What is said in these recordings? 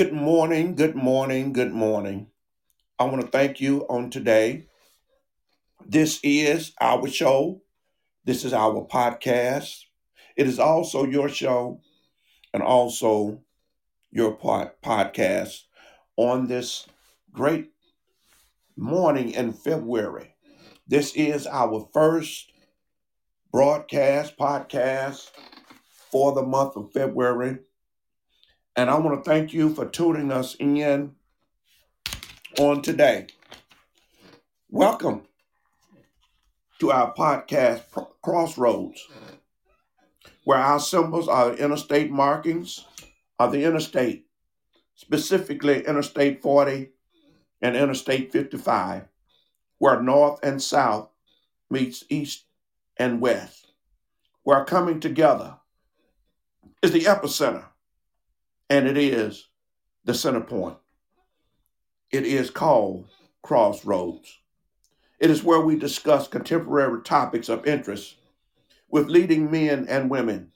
Good morning, good morning, good morning. I want to thank you on today. This is our show. This is our podcast. It is also your show and also your pod- podcast on this great morning in February. This is our first broadcast podcast for the month of February. And I want to thank you for tuning us in on today. Welcome to our podcast, Crossroads, where our symbols are interstate markings of the interstate, specifically Interstate 40 and Interstate 55, where north and south meets east and west, where coming together is the epicenter, and it is the center point. It is called Crossroads. It is where we discuss contemporary topics of interest with leading men and women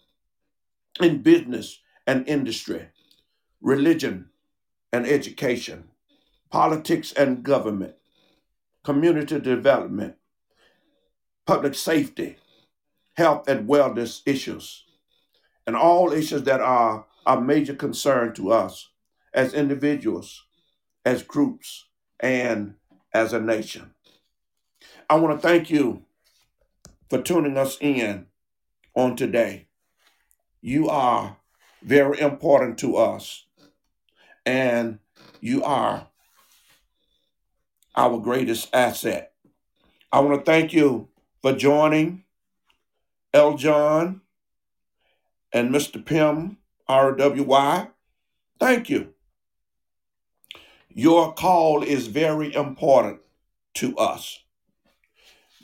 in business and industry, religion and education, politics and government, community development, public safety, health and wellness issues, and all issues that are a major concern to us as individuals, as groups, and as a nation. I want to thank you for tuning us in on today. You are very important to us, and you are our greatest asset. I want to thank you for joining El John and Mr. Pim RWY. Thank you. Your call is very important to us.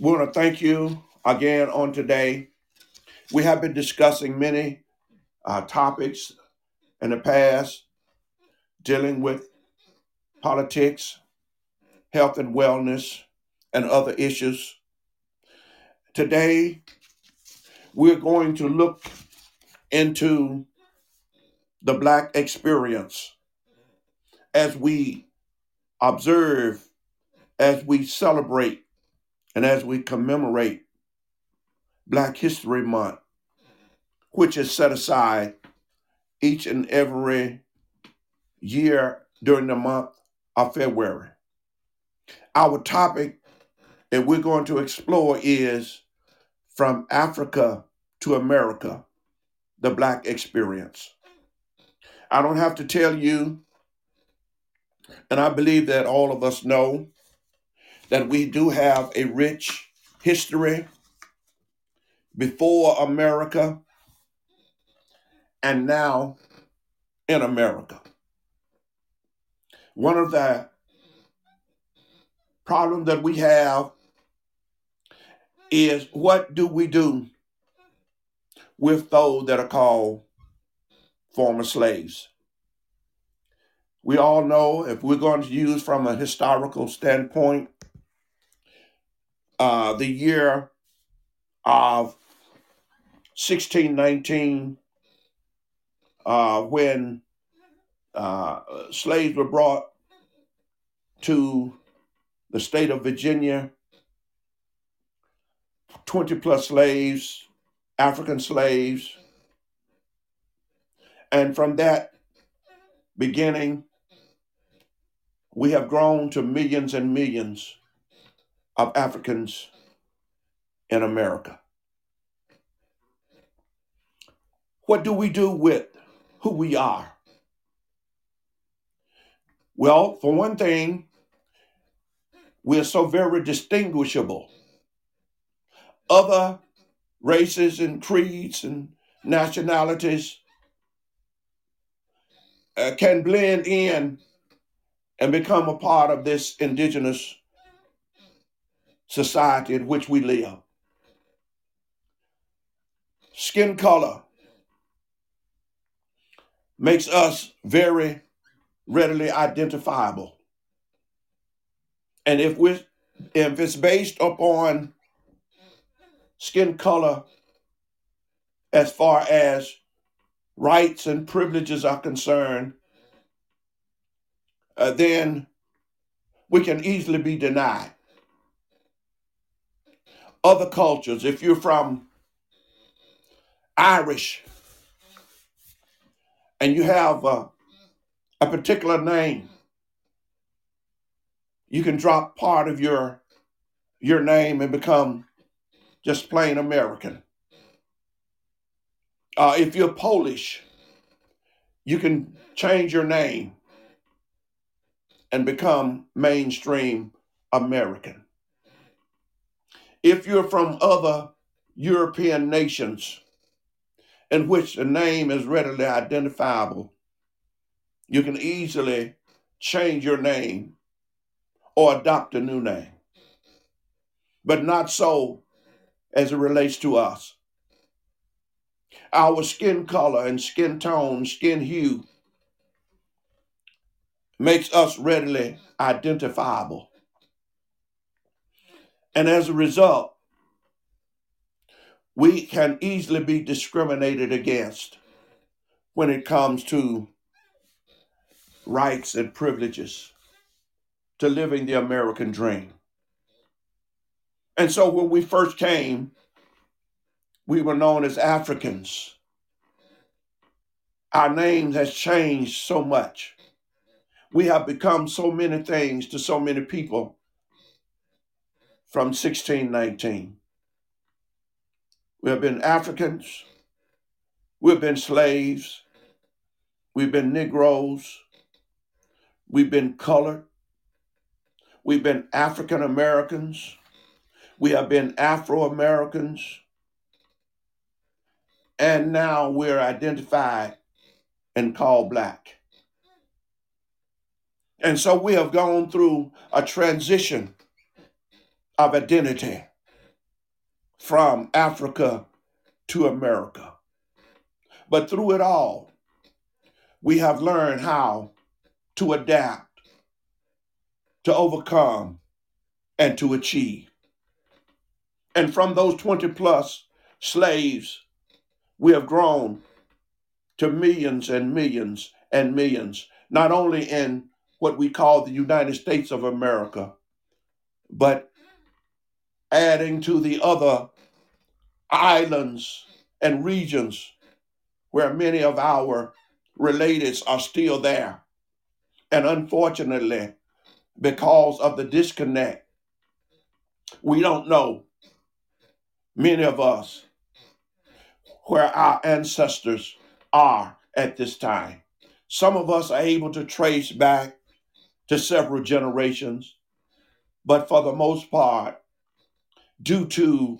We want to thank you again on today. We have been discussing many uh, topics in the past dealing with politics, health and wellness, and other issues. Today, we're going to look into the Black experience as we observe, as we celebrate, and as we commemorate Black History Month, which is set aside each and every year during the month of February. Our topic that we're going to explore is From Africa to America, the Black Experience. I don't have to tell you, and I believe that all of us know, that we do have a rich history before America and now in America. One of the problems that we have is what do we do with those that are called former slaves? We all know if we're going to use from a historical standpoint, uh, the year of 1619, uh, when uh, slaves were brought to the state of Virginia, 20 plus slaves, African slaves. And from that beginning, we have grown to millions and millions of Africans in America. What do we do with who we are? Well, for one thing, we're so very distinguishable. Other races and creeds and nationalities uh, can blend in and become a part of this indigenous society in which we live. Skin color makes us very readily identifiable. And if we if it's based upon skin color as far as rights and privileges are concerned, uh, then we can easily be denied. Other cultures, if you're from Irish and you have uh, a particular name, you can drop part of your your name and become just plain American. Uh, if you're Polish, you can change your name and become mainstream American. If you're from other European nations in which the name is readily identifiable, you can easily change your name or adopt a new name. But not so as it relates to us. Our skin color and skin tone, skin hue makes us readily identifiable. And as a result, we can easily be discriminated against when it comes to rights and privileges to living the American dream. And so when we first came, we were known as Africans. Our name has changed so much. We have become so many things to so many people from 1619. We have been Africans, we've been slaves, we've been Negroes, we've been colored, we've been African Americans, we have been Afro Americans, and now we're identified and called black. And so we have gone through a transition of identity from Africa to America. But through it all, we have learned how to adapt, to overcome, and to achieve. And from those 20 plus slaves, we have grown to millions and millions and millions, not only in what we call the United States of America, but adding to the other islands and regions where many of our relatives are still there. And unfortunately, because of the disconnect, we don't know many of us, where our ancestors are at this time. Some of us are able to trace back to several generations, but for the most part, due to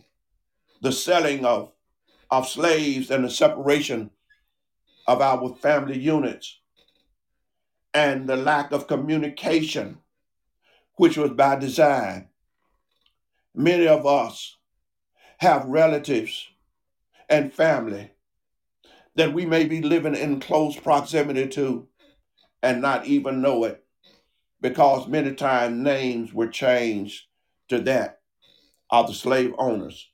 the selling of, of slaves and the separation of our family units and the lack of communication, which was by design, many of us have relatives and family that we may be living in close proximity to and not even know it because many times names were changed to that of the slave owners.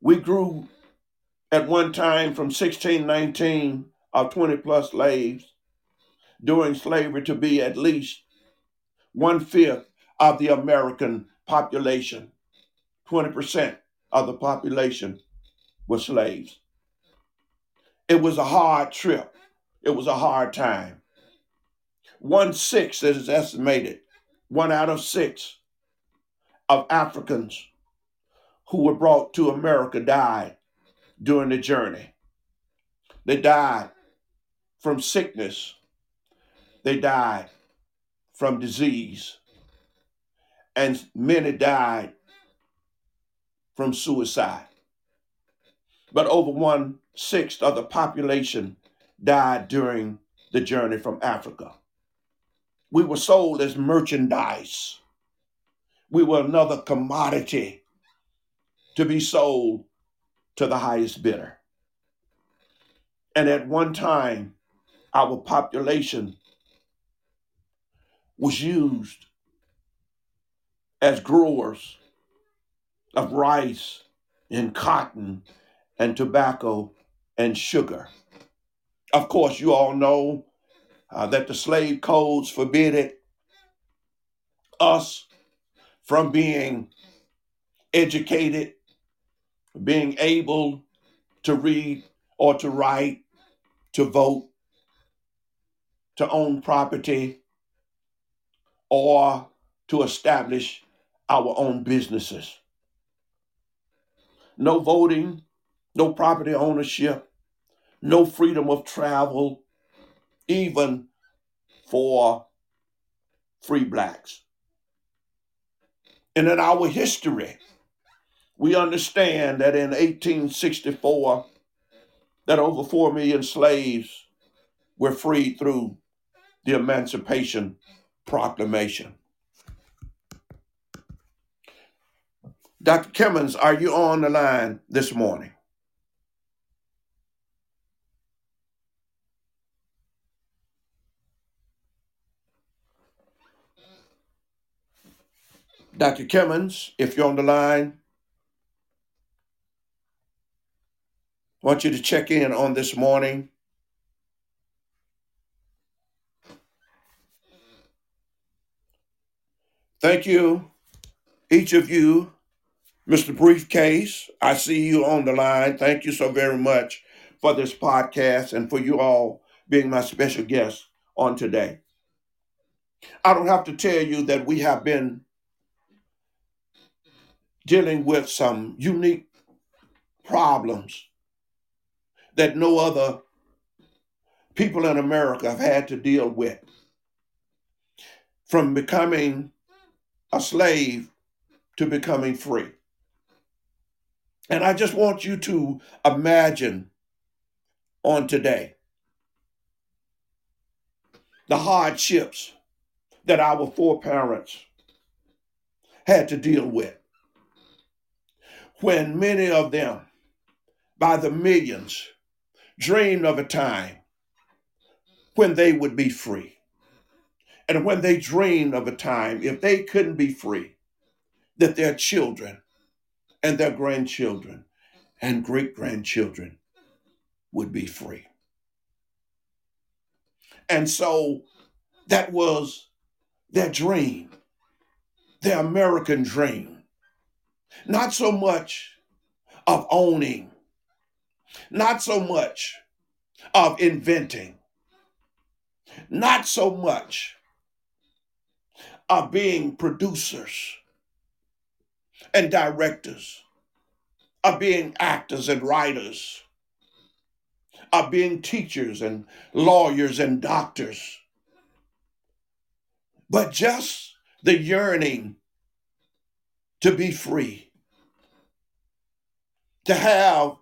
We grew at one time from 1619 of 20 plus slaves during slavery to be at least one fifth of the American population, 20% of the population were slaves. It was a hard trip. It was a hard time. One sixth is estimated, one out of six of Africans who were brought to America died during the journey. They died from sickness. They died from disease and many died from suicide. But over one sixth of the population died during the journey from Africa. We were sold as merchandise. We were another commodity to be sold to the highest bidder. And at one time, our population was used as growers of rice and cotton and tobacco and sugar. Of course, you all know uh, that the slave codes forbid us from being educated, being able to read or to write, to vote, to own property, or to establish our own businesses. No voting, no property ownership, no freedom of travel, even for free blacks. And in our history, we understand that in 1864, that over 4 million slaves were freed through the Emancipation Proclamation. Dr. Kimmons, are you on the line this morning? Dr. Kimmons, if you're on the line, I want you to check in on this morning. Thank you, each of you. Mr. Briefcase, I see you on the line. Thank you so very much for this podcast and for you all being my special guest on today. I don't have to tell you that we have been dealing with some unique problems that no other people in America have had to deal with. From becoming a slave to becoming free. And I just want you to imagine on today the hardships that our foreparents had to deal with when many of them, by the millions, dreamed of a time when they would be free. And when they dreamed of a time, if they couldn't be free, that their children and their grandchildren and great grandchildren would be free. And so that was their dream, their American dream. Not so much of owning, not so much of inventing, not so much of being producers and directors, are being actors and writers, are being teachers and lawyers and doctors, but just the yearning to be free, to have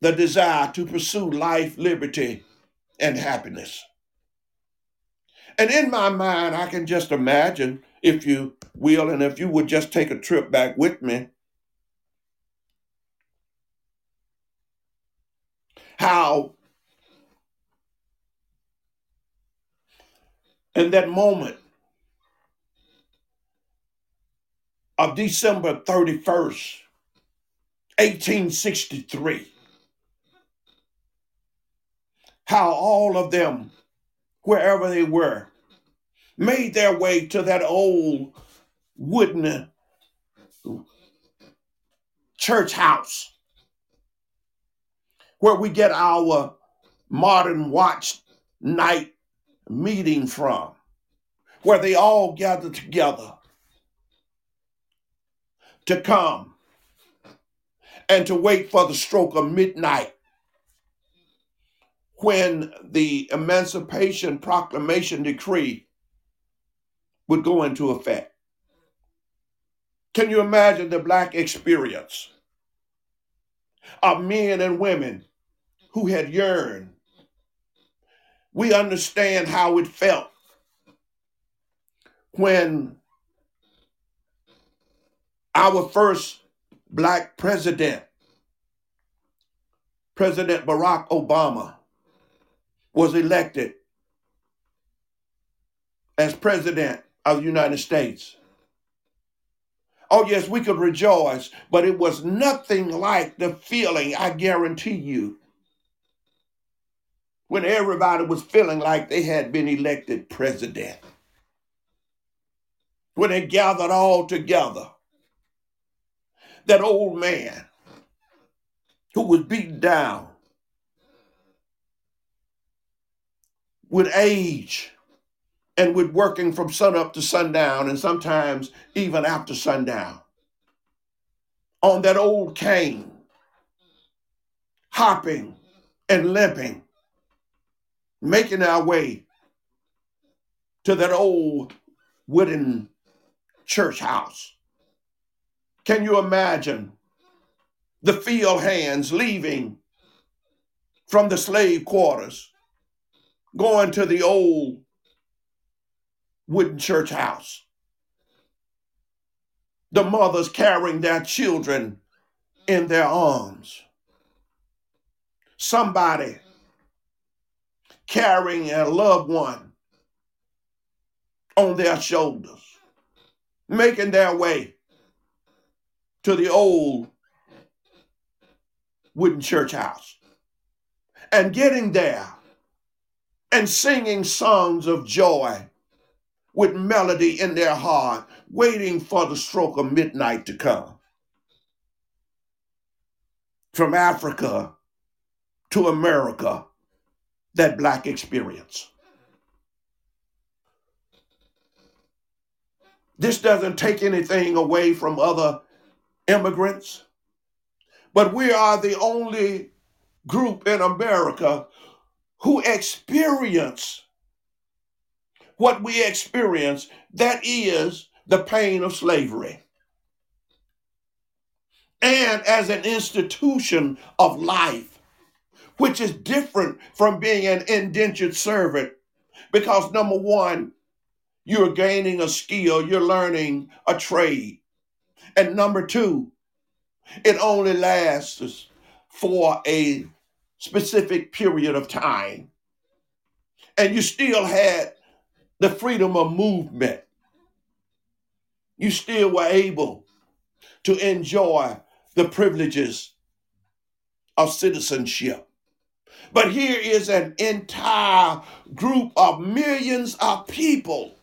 the desire to pursue life, liberty, and happiness. And in my mind, I can just imagine, if you will, and if you would just take a trip back with me, how? In that moment of December 31st, 1863, how all of them, wherever they were, made their way to that old wooden church house where we get our modern watch night meeting from, where they all gather together to come and to wait for the stroke of midnight when the Emancipation Proclamation decree would go into effect. Can you imagine the black experience of men and women who had yearned? We understand how it felt when our first black president, President Barack Obama, was elected as president of the United States. Oh, yes, we could rejoice, but it was nothing like the feeling, I guarantee you, when everybody was feeling like they had been elected president. When they gathered all together, that old man who was beaten down with age and with working from sunup to sundown and sometimes even after sundown on that old cane, hopping and limping, making our way to that old wooden church house. Can you imagine the field hands leaving from the slave quarters, going to the old wooden church house? The mothers carrying their children in their arms. Somebody carrying a loved one on their shoulders, making their way to the old wooden church house and getting there and singing songs of joy with melody in their heart, waiting for the stroke of midnight to come. From Africa to America, that black experience. This doesn't take anything away from other immigrants, but we are the only group in America who experience what we experience that is the pain of slavery. And as an institution of life, which is different from being an indentured servant, because number one, you're gaining a skill, you're learning a trade. And number two, it only lasts for a specific period of time. And you still had the freedom of movement. You still were able to enjoy the privileges of citizenship. But here is an entire group of millions of people.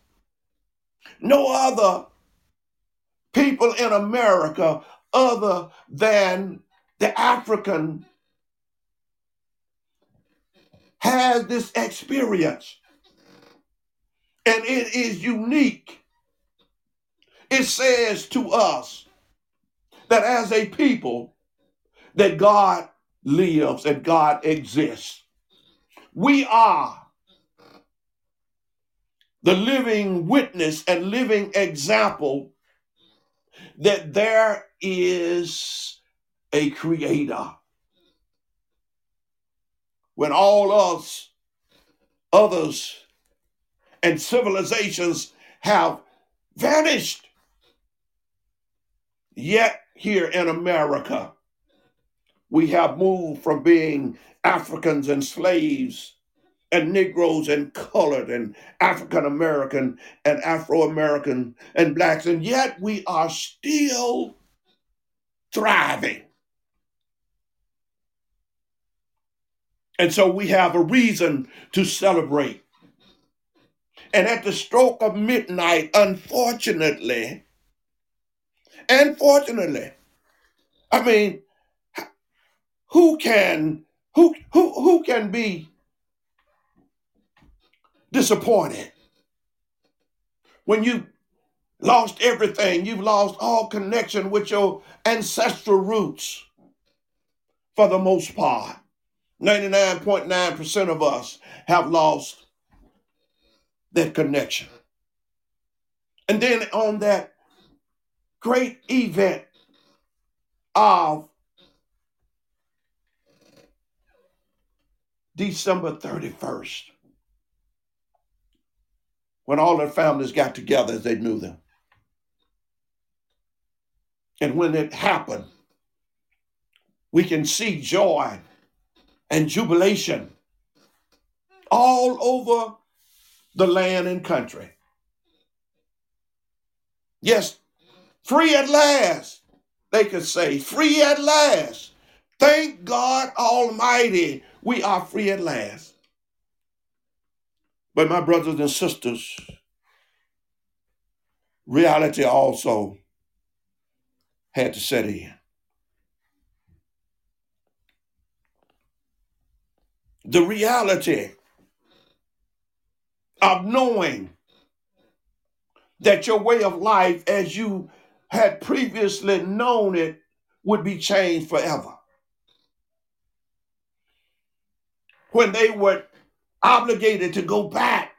No other people in America other than the African has this experience. And it is unique. It says to us that as a people, that God lives and God exists. We are the living witness and living example that there is a creator. When all us others and civilizations have vanished, yet here in America, we have moved from being Africans and slaves and Negroes and colored and African American and Afro American and blacks, and yet we are still thriving. And so we have a reason to celebrate. And at the stroke of midnight, unfortunately, unfortunately, I mean, who can who who who can be disappointed? When you lost everything you've lost all connection with your ancestral roots for the most part. 99.9% of us have lost that connection and then on that great event of December 31st, when all their families got together as they knew them. And when it happened, we can see joy and jubilation all over the land and country. Yes, free at last, they could say, free at last. Thank God Almighty we are free at last. But my brothers and sisters, reality also had to set in. The reality of knowing that your way of life as you had previously known it would be changed forever. When they were obligated to go back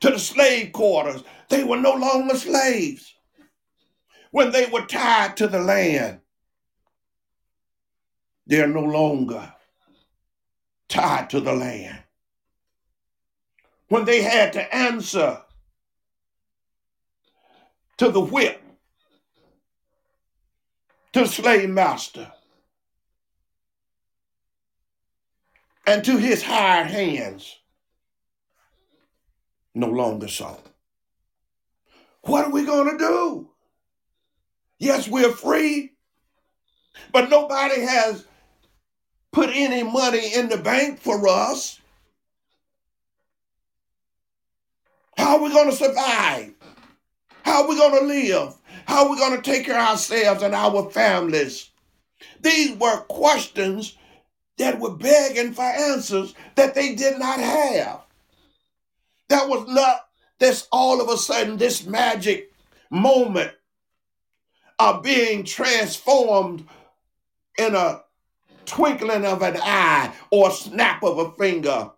to the slave quarters, they were no longer slaves. When they were tied to the land, they're no longer tied to the land. When they had to answer to the whip, to the slave master, and to his hired hands, no longer so. What are we going to do? Yes, we're free, but nobody has put any money in the bank for us. How are we going to survive? How are we going to live? How are we going to take care of ourselves and our families? These were questions that were begging for answers that they did not have. That was not this all of a sudden, this magic moment of being transformed in a twinkling of an eye or snap of a finger.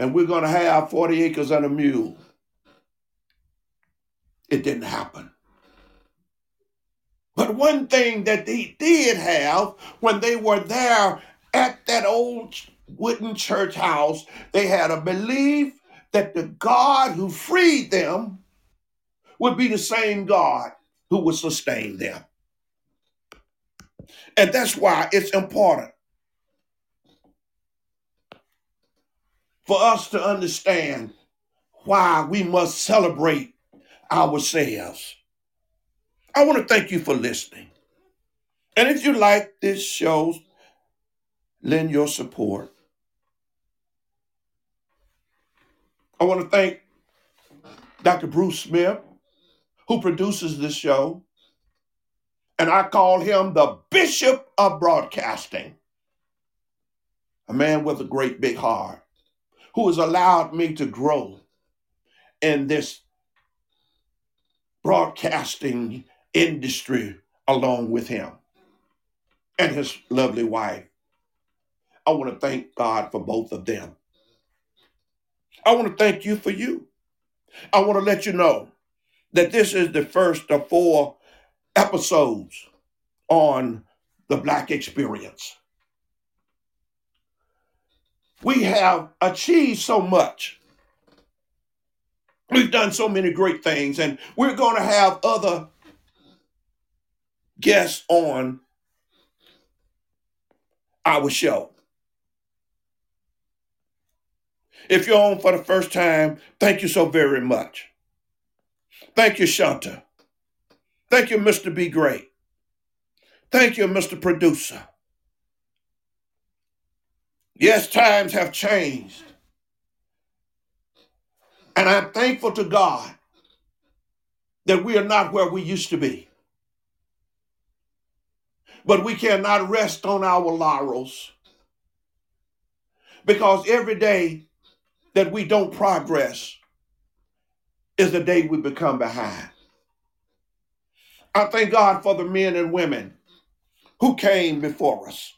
And we're going to have 40 acres and a mule. It didn't happen. But one thing that they did have when they were there at that old wooden church house, they had a belief that the God who freed them would be the same God who would sustain them. And that's why it's important for us to understand why we must celebrate ourselves. I want to thank you for listening. And if you like this show, lend your support. I want to thank Dr. Bruce Smith, who produces this show and I call him the Bishop of Broadcasting. A man with a great big heart who has allowed me to grow in this broadcasting industry along with him and his lovely wife. I want to thank God for both of them. I want to thank you for you. I want to let you know that this is the first of four episodes on the Black experience. We have achieved so much. We've done so many great things, and we're going to have other guests on our show. If you're on for the first time, thank you so very much. Thank you, Shanta. Thank you, Mr. Be Great. Thank you, Mr. Producer. Yes, times have changed. And I'm thankful to God that we are not where we used to be. But we cannot rest on our laurels because every day that we don't progress is the day we become behind. I thank God for the men and women who came before us.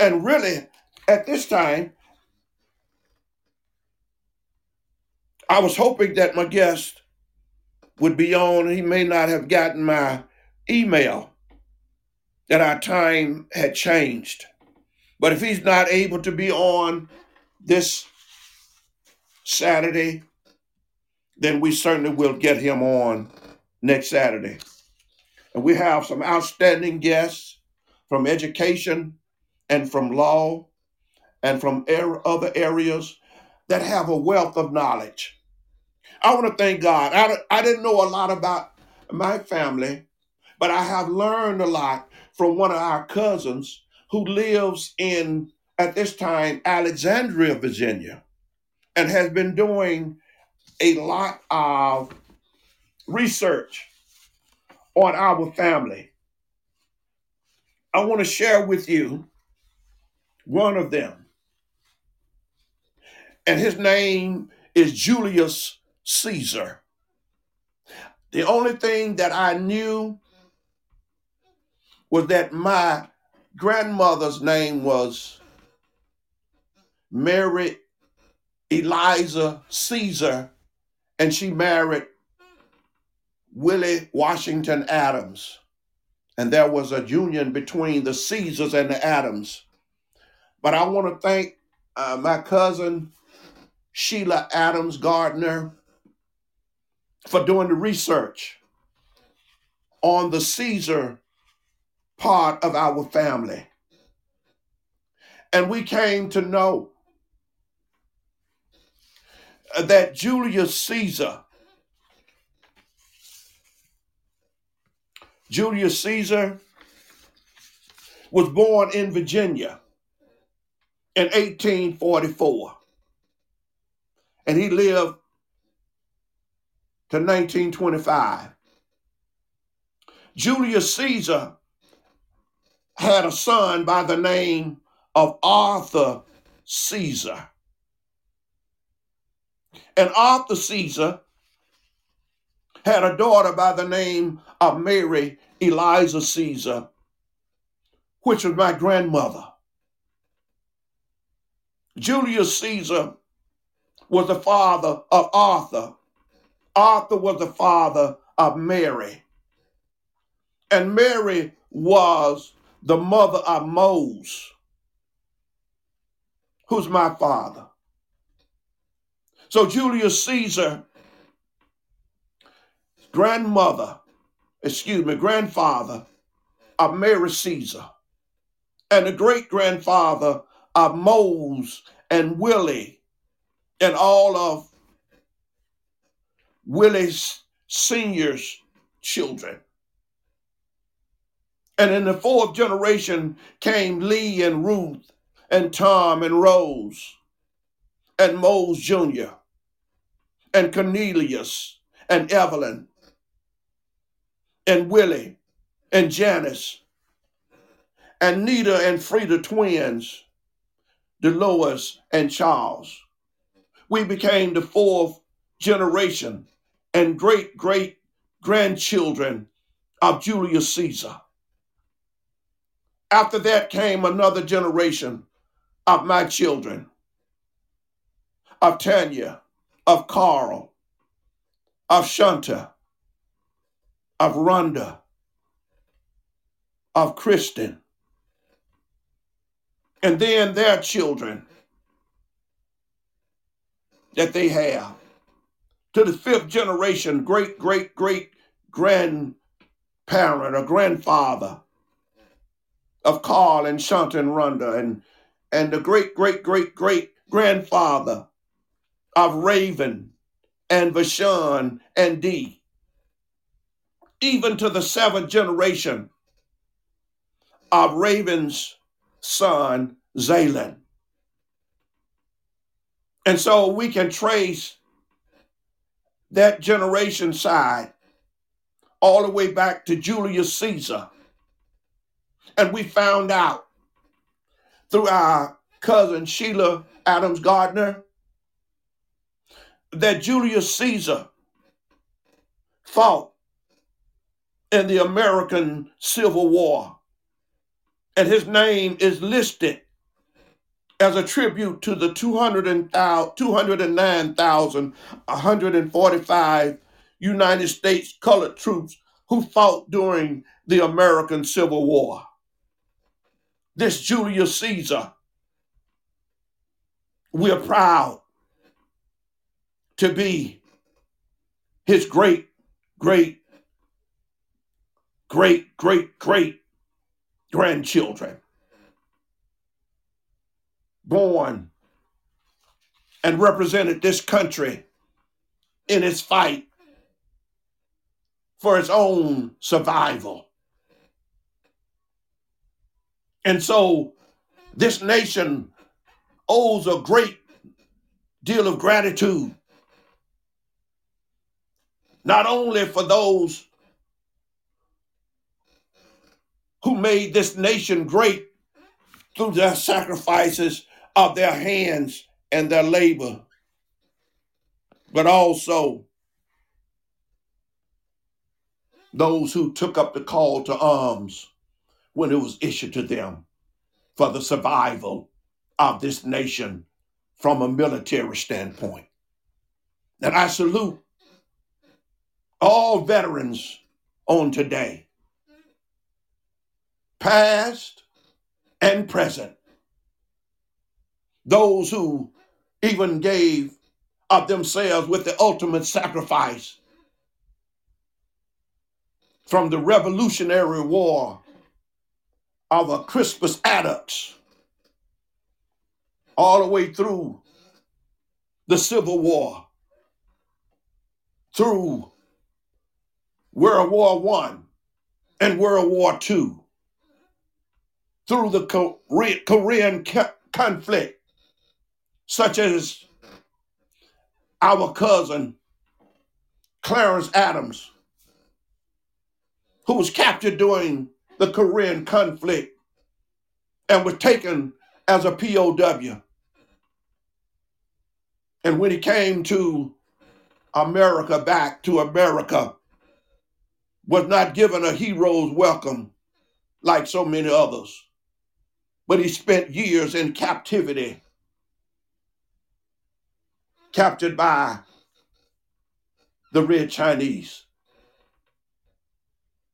And really, at this time, I was hoping that my guest would be on. He may not have gotten my email that our time had changed. But if he's not able to be on this Saturday, then we certainly will get him on next Saturday. And we have some outstanding guests from education and from law and from er- other areas that have a wealth of knowledge. I want to thank God. I, I didn't know a lot about my family, but I have learned a lot from one of our cousins who lives in at this time Alexandria, Virginia, and has been doing a lot of research on our family. I want to share with you one of them. And his name is Julius Caesar. The only thing that I knew was that my grandmother's name was Mary Eliza Caesar, and she married Willie Washington Adams. And there was a union between the Caesars and the Adams. But I want to thank uh, my cousin Sheila Adams Gardner for doing the research on the Caesar part of our family. And we came to know that Julius Caesar, Julius Caesar was born in Virginia in 1844. And he lived to 1925. Julius Caesar had a son by the name of Arthur Caesar. And Arthur Caesar had a daughter by the name of Mary Eliza Caesar, which was my grandmother. Julius Caesar was the father of Arthur. Arthur was the father of Mary. And Mary was the mother of Moses, who's my father. So Julius Caesar, grandmother, excuse me, grandfather of Mary Caesar, and the great grandfather of Mose and Willie, and all of Willie's senior's children. And in the fourth generation came Lee and Ruth and Tom and Rose and Mose Jr. and Cornelius and Evelyn and Willie and Janice and Nita and Frida twins, Dolores and Charles. We became the fourth generation and great great grandchildren of Julius Caesar. After that came another generation of my children, of Tanya, of Carl, of Shanta, of Rhonda, of Kristen, and then their children that they have to the fifth generation, great, great, great grandparent or grandfather of Carl and Shanta and Rhonda and, and the great, great, great, great grandfather of Raven and Vashon and Dee, even to the seventh generation of Raven's son, Zaylan. And so we can trace that generation side all the way back to Julius Caesar and we found out through our cousin Sheila Adams Gardner that Julius Caesar fought in the American Civil War. And his name is listed as a tribute to the 209,145 United States colored troops who fought during the American Civil War this Julius Caesar. We're proud to be his great, great, great, great, great grandchildren. Born and represented this country in its fight for its own survival. And so This nation owes a great deal of gratitude, not only for those who made this nation great through their sacrifices of their hands and their labor, but also those who took up the call to arms when it was issued to them for the survival of this nation from a military standpoint. And I salute all veterans on today, past and present, those who even gave of themselves with the ultimate sacrifice from the Revolutionary War of a Crispus Attucks all the way through the Civil War, through World War One and World War Two, through the Kore- Korean conflict, such as our cousin Clarence Adams, who was captured during the Korean conflict and was taken as a POW. And when he came to America, back to America, was not given a hero's welcome like so many others, but he spent years in captivity, captured by the Red Chinese.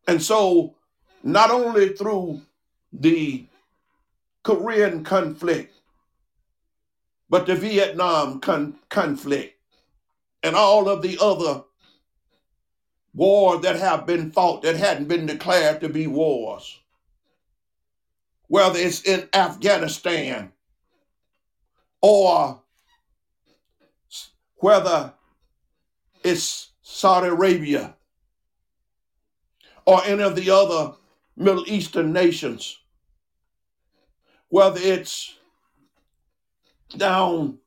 And so, not only through the Korean conflict, but the Vietnam con- conflict, and all of the other wars that have been fought that hadn't been declared to be wars, whether it's in Afghanistan or whether it's Saudi Arabia or any of the other Middle Eastern nations, whether it's down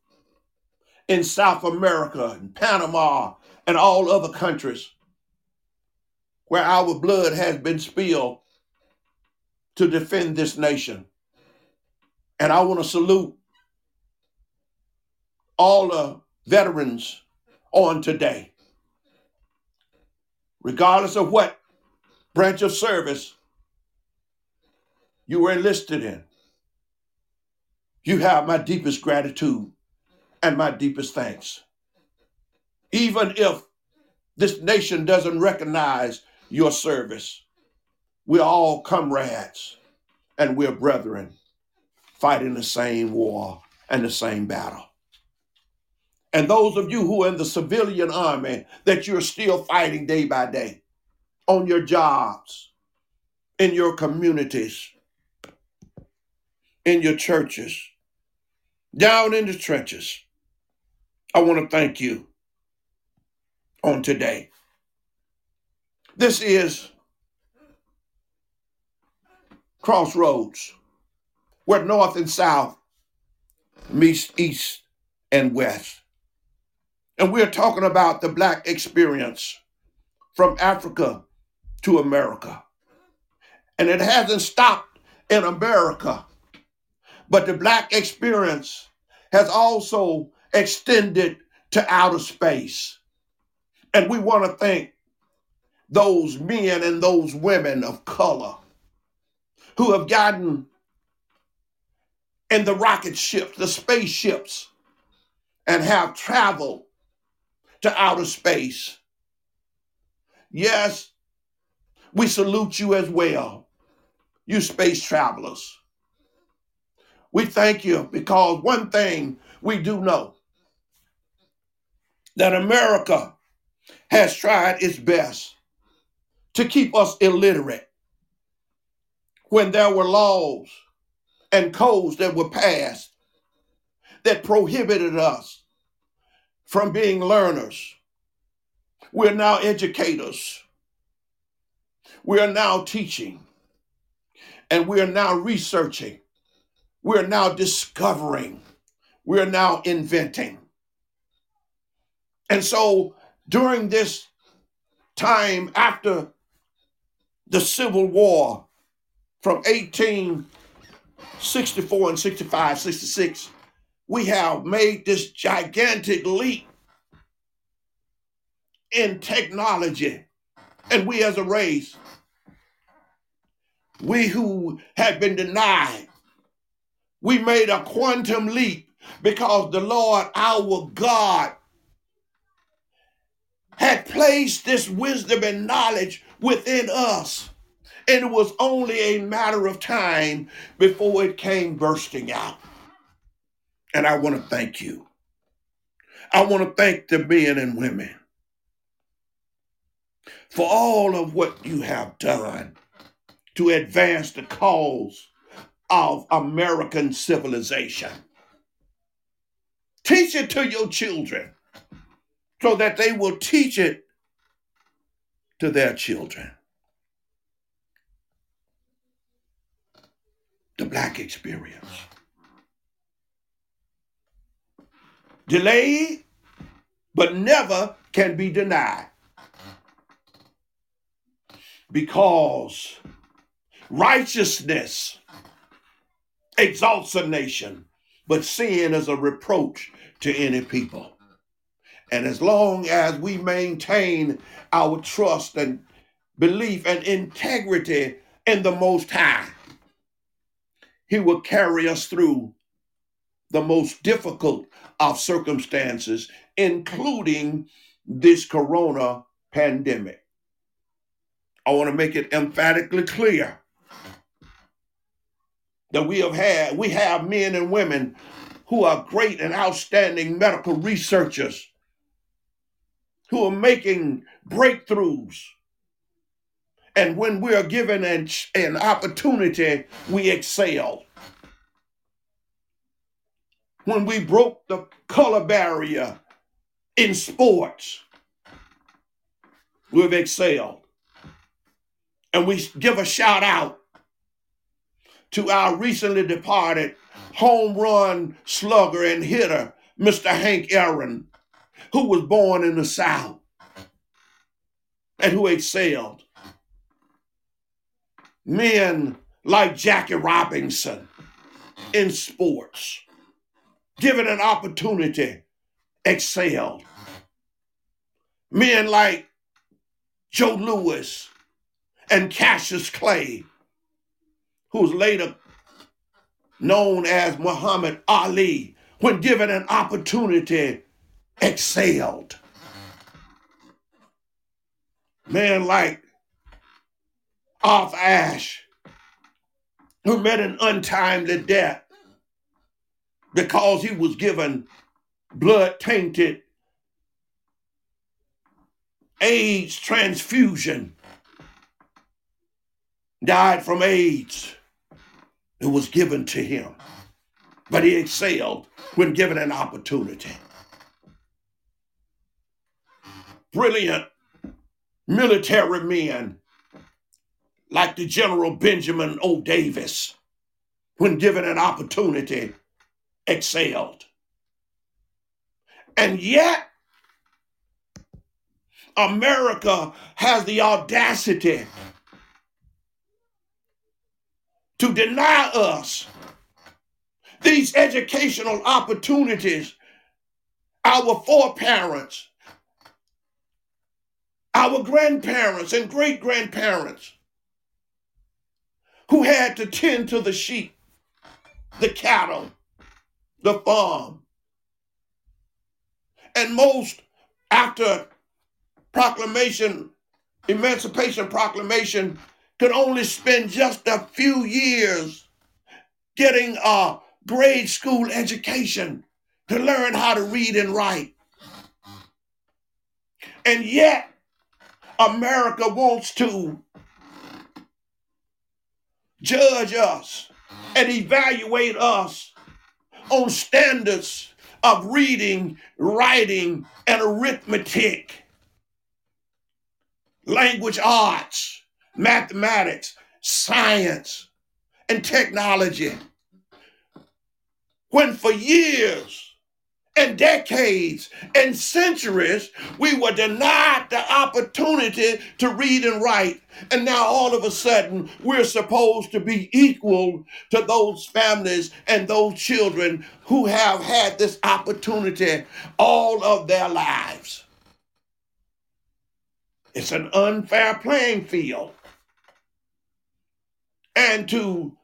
in South America and Panama and all other countries where our blood has been spilled to defend this nation. And I want to salute all the veterans on today, regardless of what branch of service you were enlisted in. You have my deepest gratitude and my deepest thanks. Even if this nation doesn't recognize your service, we're all comrades and we're brethren fighting the same war and the same battle. And those of you who are in the civilian army that you're still fighting day by day on your jobs, in your communities, in your churches, down in the trenches, I want to thank you on today. This is Crossroads, where North and South meets East and West. And we're talking about the Black experience from Africa to America. And it hasn't stopped in America, but the Black experience has also extended to outer space. And we want to thank those men and those women of color who have gotten in the rocket ships, the spaceships, and have traveled to outer space. Yes, we salute you as well, you space travelers. We thank you because one thing we do know that America has tried its best to keep us illiterate when there were laws and codes that were passed that prohibited us from being learners. We're now educators. We are now teaching. And we are now researching we're now discovering, we're now inventing. And so during this time after the Civil War from 1864 and 65, 66, we have made this gigantic leap in technology. And we as a race, we who have been denied, we made a quantum leap because the Lord our God had placed this wisdom and knowledge within us. And it was only a matter of time before it came bursting out. And I want to thank you. I want to thank the men and women for all of what you have done to advance the cause of American civilization. Teach it to your children so that they will teach it to their children. The black experience. Delayed, but never can be denied. Because righteousness exalts a nation, but sin is a reproach to any people. And as long as we maintain our trust and belief and integrity in the Most High, He will carry us through the most difficult of circumstances, including this corona pandemic. I want to make it emphatically clear that we have had, we have men and women who are great and outstanding medical researchers who are making breakthroughs. And when we are given an, an opportunity, we excel. When we broke the color barrier in sports, we've excelled. And we give a shout out to our recently departed home run slugger and hitter, Mr. Hank Aaron, who was born in the South and who excelled. Men like Jackie Robinson in sports, given an opportunity, excelled. Men like Joe Louis and Cassius Clay, who's later known as Muhammad Ali, when given an opportunity, excelled. Men like Arthur Ashe, who met an untimely death because he was given blood tainted AIDS transfusion, died from AIDS. It was given to him, but he excelled when given an opportunity. brilliant military men like the General Benjamin O. Davis, when given an opportunity, excelled. And yet, America has the audacity to deny us these educational opportunities our foreparents our grandparents and great grandparents who had to tend to the sheep, the cattle, the farm. And most after proclamation, Emancipation Proclamation, could only spend just a few years getting a grade school education to learn how to read and write. And yet, America wants to judge us and evaluate us on standards of reading, writing, and arithmetic, language arts, mathematics, science, and technology. when for years and decades and centuries we were denied the opportunity to read and write. And now all of a sudden we're supposed to be equal to those families and those children who have had this opportunity all of their lives. It's an unfair playing field. And to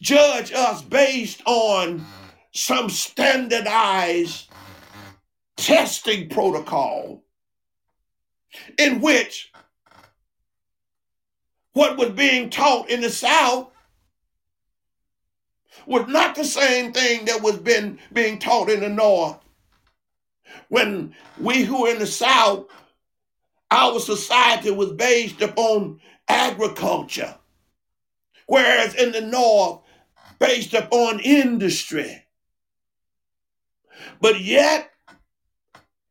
judge us based on some standardized testing protocol in which what was being taught in the South was not the same thing that was been being taught in the North. When we who are in the South, our society was based upon agriculture, whereas in the North, based upon industry. But yet,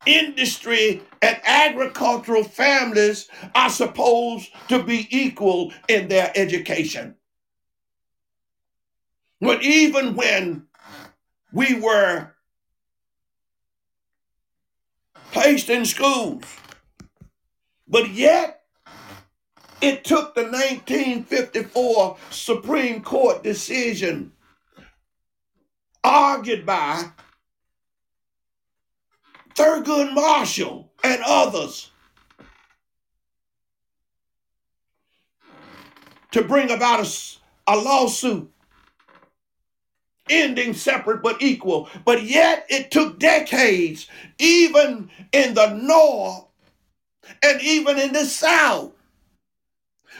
industry and agricultural families are supposed to be equal in their education. But even when we were placed in schools, but yet it took the 1954 Supreme Court decision argued by Thurgood Marshall and others to bring about a, a lawsuit ending separate but equal. But yet it took decades, even in the North and even in the South,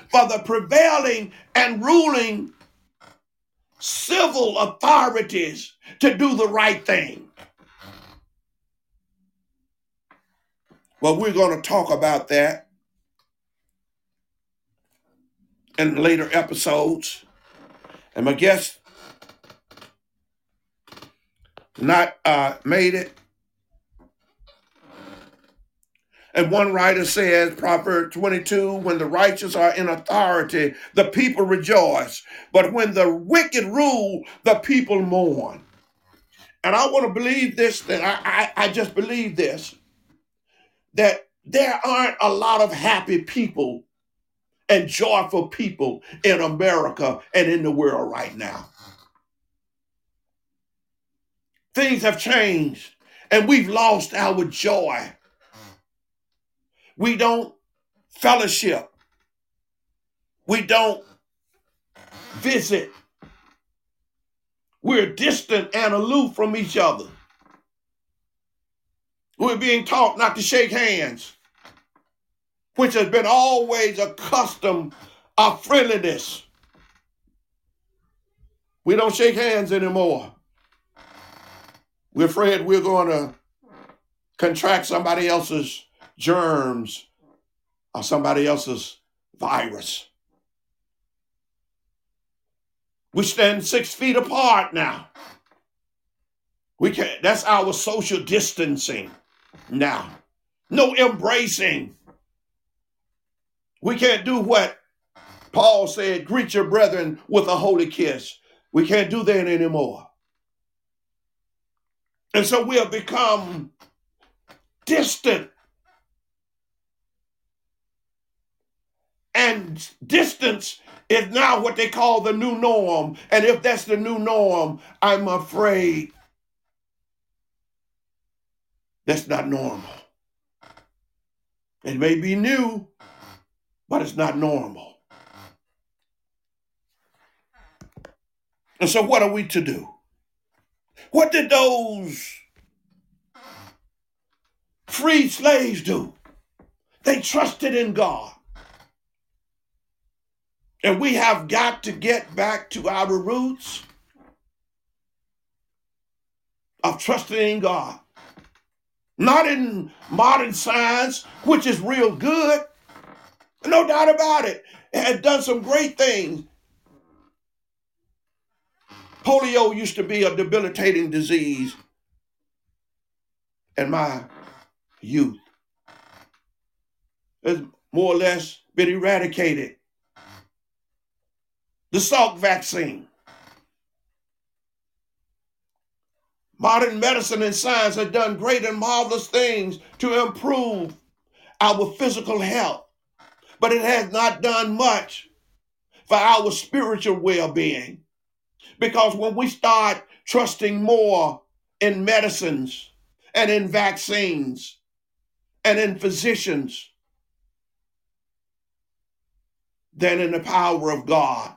for the prevailing and ruling civil authorities to do the right thing. Well, we're going to talk about that in later episodes. And my guest not uh, made it. And one writer says, Proverbs 22, when the righteous are in authority, the people rejoice. But when the wicked rule, the people mourn. And I want to believe this, that I, I, I just believe this that there aren't a lot of happy people and joyful people in America and in the world right now. Things have changed and we've lost our joy. We don't fellowship. We don't visit. We're distant and aloof from each other. We're being taught not to shake hands, which has been always a custom of friendliness. We don't shake hands anymore. We're afraid we're going to contract somebody else's germs or somebody else's virus. We stand six feet apart now. We can't, that's our social distancing now. No embracing. We can't do what Paul said greet your brethren with a holy kiss. We can't do that anymore. And so we have become distant. And distance is now what they call the new norm. And if that's the new norm, I'm afraid that's not normal. It may be new, but it's not normal. And so, what are we to do? What did those free slaves do? They trusted in God. And we have got to get back to our roots of trusting in God. Not in modern science, which is real good. No doubt about it. It has done some great things. Polio used to be a debilitating disease in my youth. It's more or less been eradicated. The Salk vaccine. Modern medicine and science have done great and marvelous things to improve our physical health, but it has not done much for our spiritual well being. Because when we start trusting more in medicines and in vaccines and in physicians than in the power of God,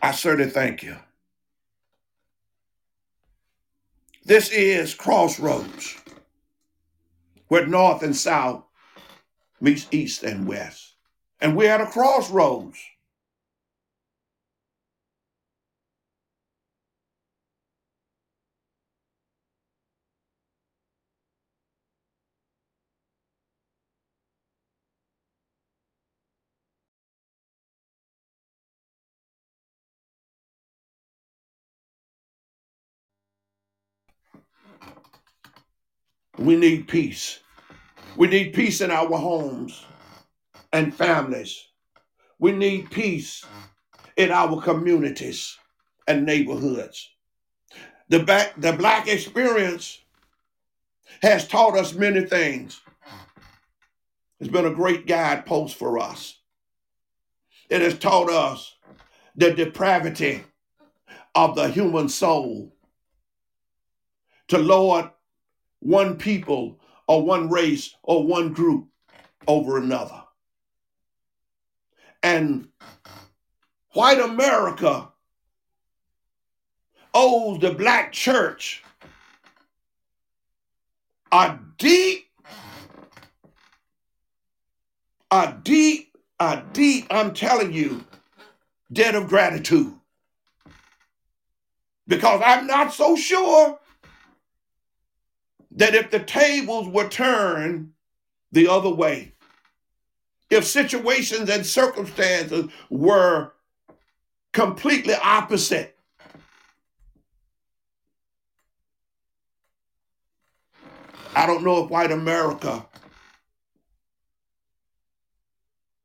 I certainly thank you. This is Crossroads, where North and South meets East and West. And we're at a crossroads. We need peace. We need peace in our homes and families. We need peace in our communities and neighborhoods. The, back, the black experience has taught us many things. It's been a great guidepost for us. It has taught us the depravity of the human soul. To Lord one people or one race or one group over another. And white America owes the black church a deep, a deep, a deep, I'm telling you, debt of gratitude. Because I'm not so sure that if the tables were turned the other way, if situations and circumstances were completely opposite, I don't know if white America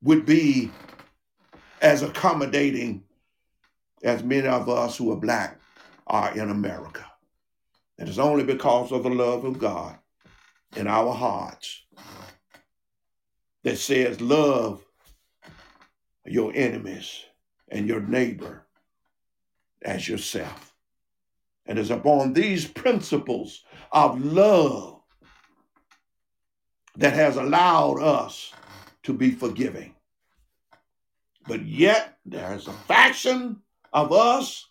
would be as accommodating as many of us who are black are in America. It is only because of the love of God in our hearts that says, Love your enemies and your neighbor as yourself. And it's upon these principles of love that has allowed us to be forgiving. But yet, there's a faction of us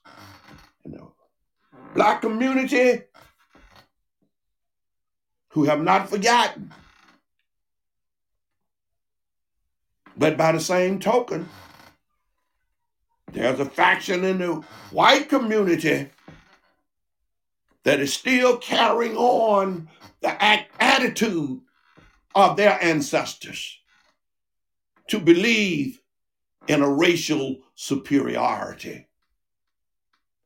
in the black community who have not forgotten. But by the same token, there's a faction in the white community that is still carrying on the attitude of their ancestors to believe in a racial superiority.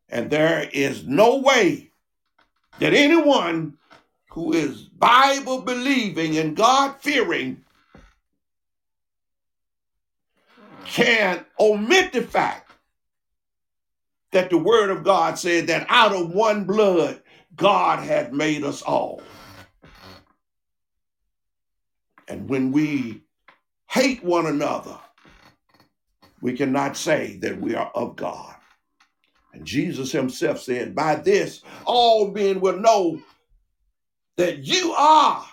And there is no way that anyone who is Bible believing and God fearing can omit the fact that the Word of God said that out of one blood, God had made us all. And when we hate one another, we cannot say that we are of God. And Jesus himself said, By this all men will know that you are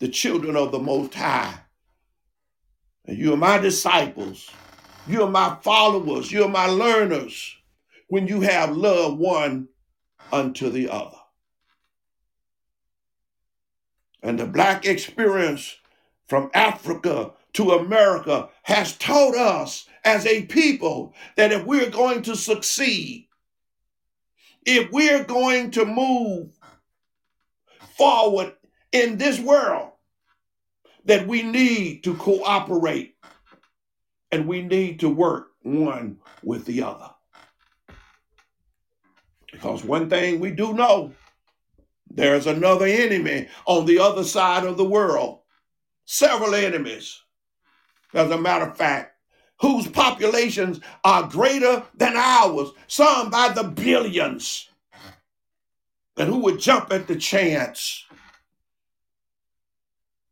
the children of the Most High. And you are my disciples. You are my followers. You are my learners when you have love one unto the other. And the black experience from Africa to America has taught us as a people that if we're going to succeed, if we're going to move forward in this world, that we need to cooperate and we need to work one with the other. Because one thing we do know there's another enemy on the other side of the world, several enemies, as a matter of fact, whose populations are greater than ours, some by the billions, and who would jump at the chance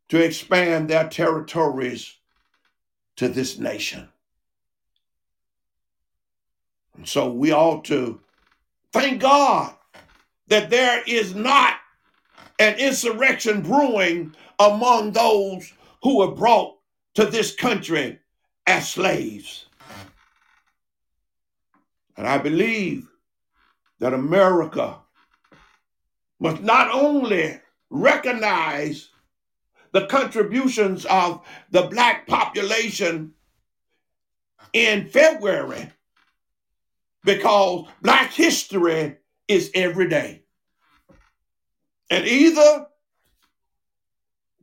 to expand their territories to this nation. And so we ought to thank God that there is not an insurrection brewing among those who were brought to this country as slaves. And I believe that America must not only recognize the contributions of the black population in February because black history is every day. And either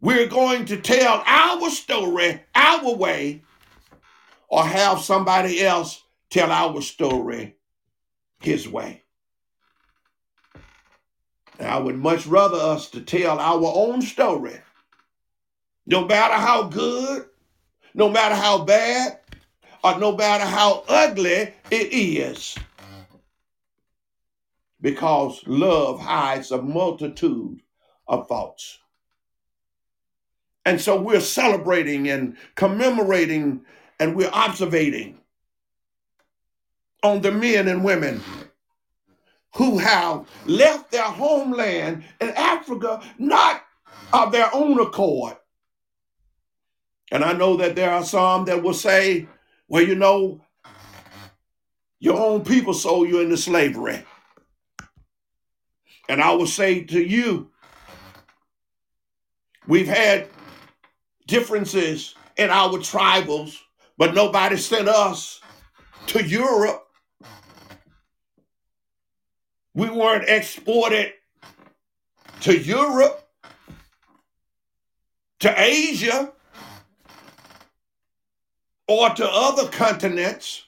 we're going to tell our story our way or have somebody else tell our story his way. And I would much rather us to tell our own story no matter how good, no matter how bad, or no matter how ugly it is. Because love hides a multitude of faults. And so we're celebrating and commemorating and we're observating on the men and women who have left their homeland in Africa not of their own accord, and I know that there are some that will say, well, you know, your own people sold you into slavery. And I will say to you, we've had differences in our tribals, but nobody sent us to Europe. We weren't exported to Europe, to Asia or to other continents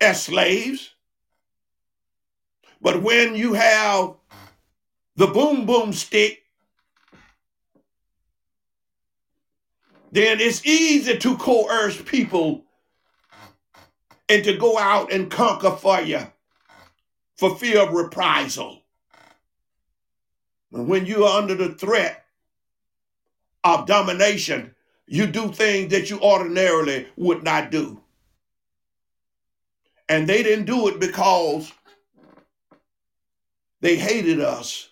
as slaves. But when you have the boom boom stick, then it's easy to coerce people and to go out and conquer for you for fear of reprisal. When you are under the threat of domination, you do things that you ordinarily would not do. And they didn't do it because they hated us.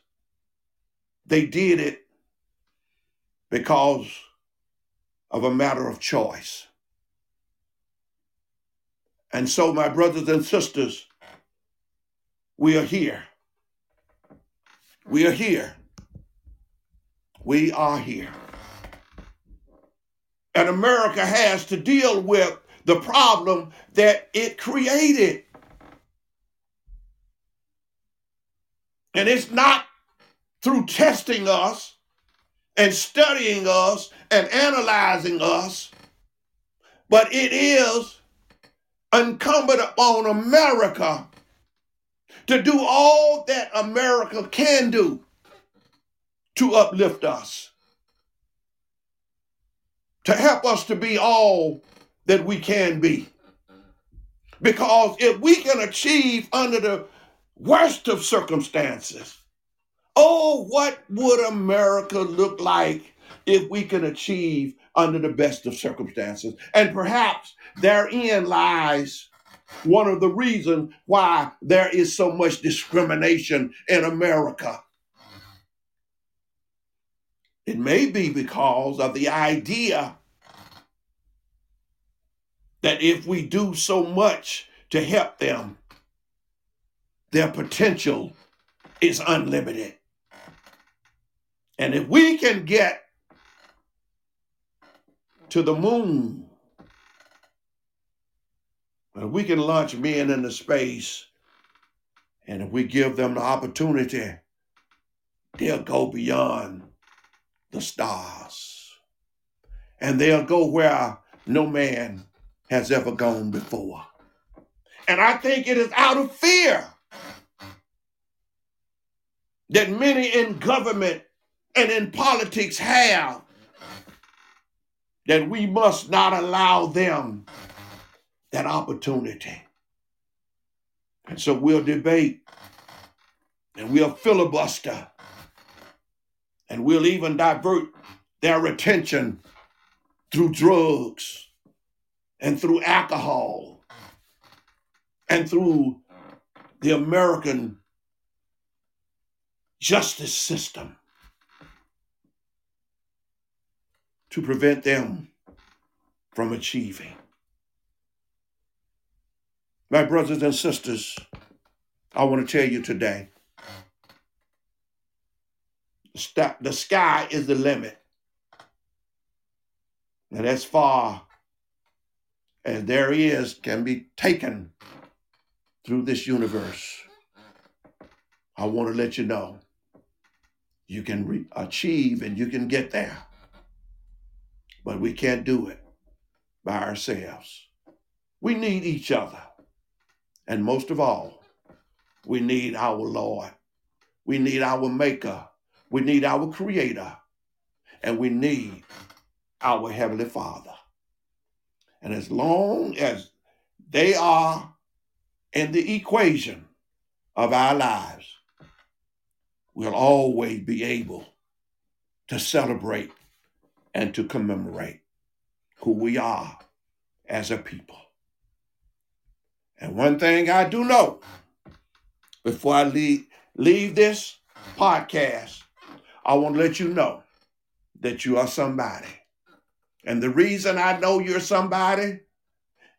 They did it because of a matter of choice. And so, my brothers and sisters, we are here. We are here. We are here and America has to deal with the problem that it created. And it's not through testing us and studying us and analyzing us, but it is incumbent upon America to do all that America can do to uplift us to help us to be all that we can be. Because if we can achieve under the worst of circumstances, oh, what would America look like if we can achieve under the best of circumstances? And perhaps therein lies one of the reasons why there is so much discrimination in America. It may be because of the idea that if we do so much to help them, their potential is unlimited. And if we can get to the moon, if we can launch men into space, and if we give them the opportunity, they'll go beyond the stars. and they'll go where no man has ever gone before. And I think it is out of fear that many in government and in politics have that we must not allow them that opportunity. And so we'll debate and we'll filibuster and we'll even divert their attention through drugs and through alcohol and through the American justice system to prevent them from achieving. My brothers and sisters, I want to tell you today the sky is the limit. And as far as there is can be taken through this universe, I want to let you know you can re- achieve and you can get there. But we can't do it by ourselves. We need each other. And most of all, we need our Lord. We need our Maker. We need our Creator. And we need our Heavenly Father. And as long as they are in the equation of our lives, we'll always be able to celebrate and to commemorate who we are as a people. And one thing I do know before I leave, leave this podcast, I want to let you know that you are somebody. And the reason I know you're somebody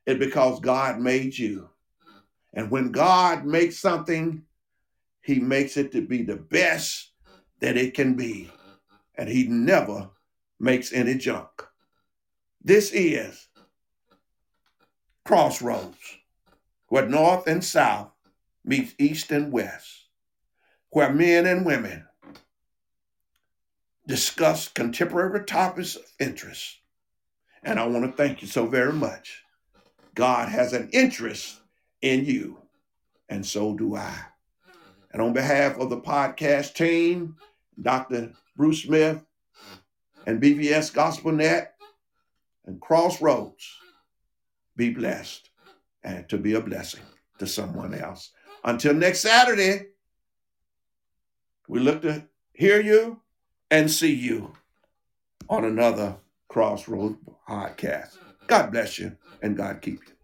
is because God made you. And when God makes something, he makes it to be the best that it can be. And he never makes any junk. This is Crossroads, where north and south meets east and west, where men and women discuss contemporary topics of interest and I want to thank you so very much. God has an interest in you, and so do I. And on behalf of the podcast team, Dr. Bruce Smith, and BVS Gospel Net, and Crossroads, be blessed and to be a blessing to someone else. Until next Saturday, we look to hear you and see you on another Crossroads podcast. God bless you and God keep you.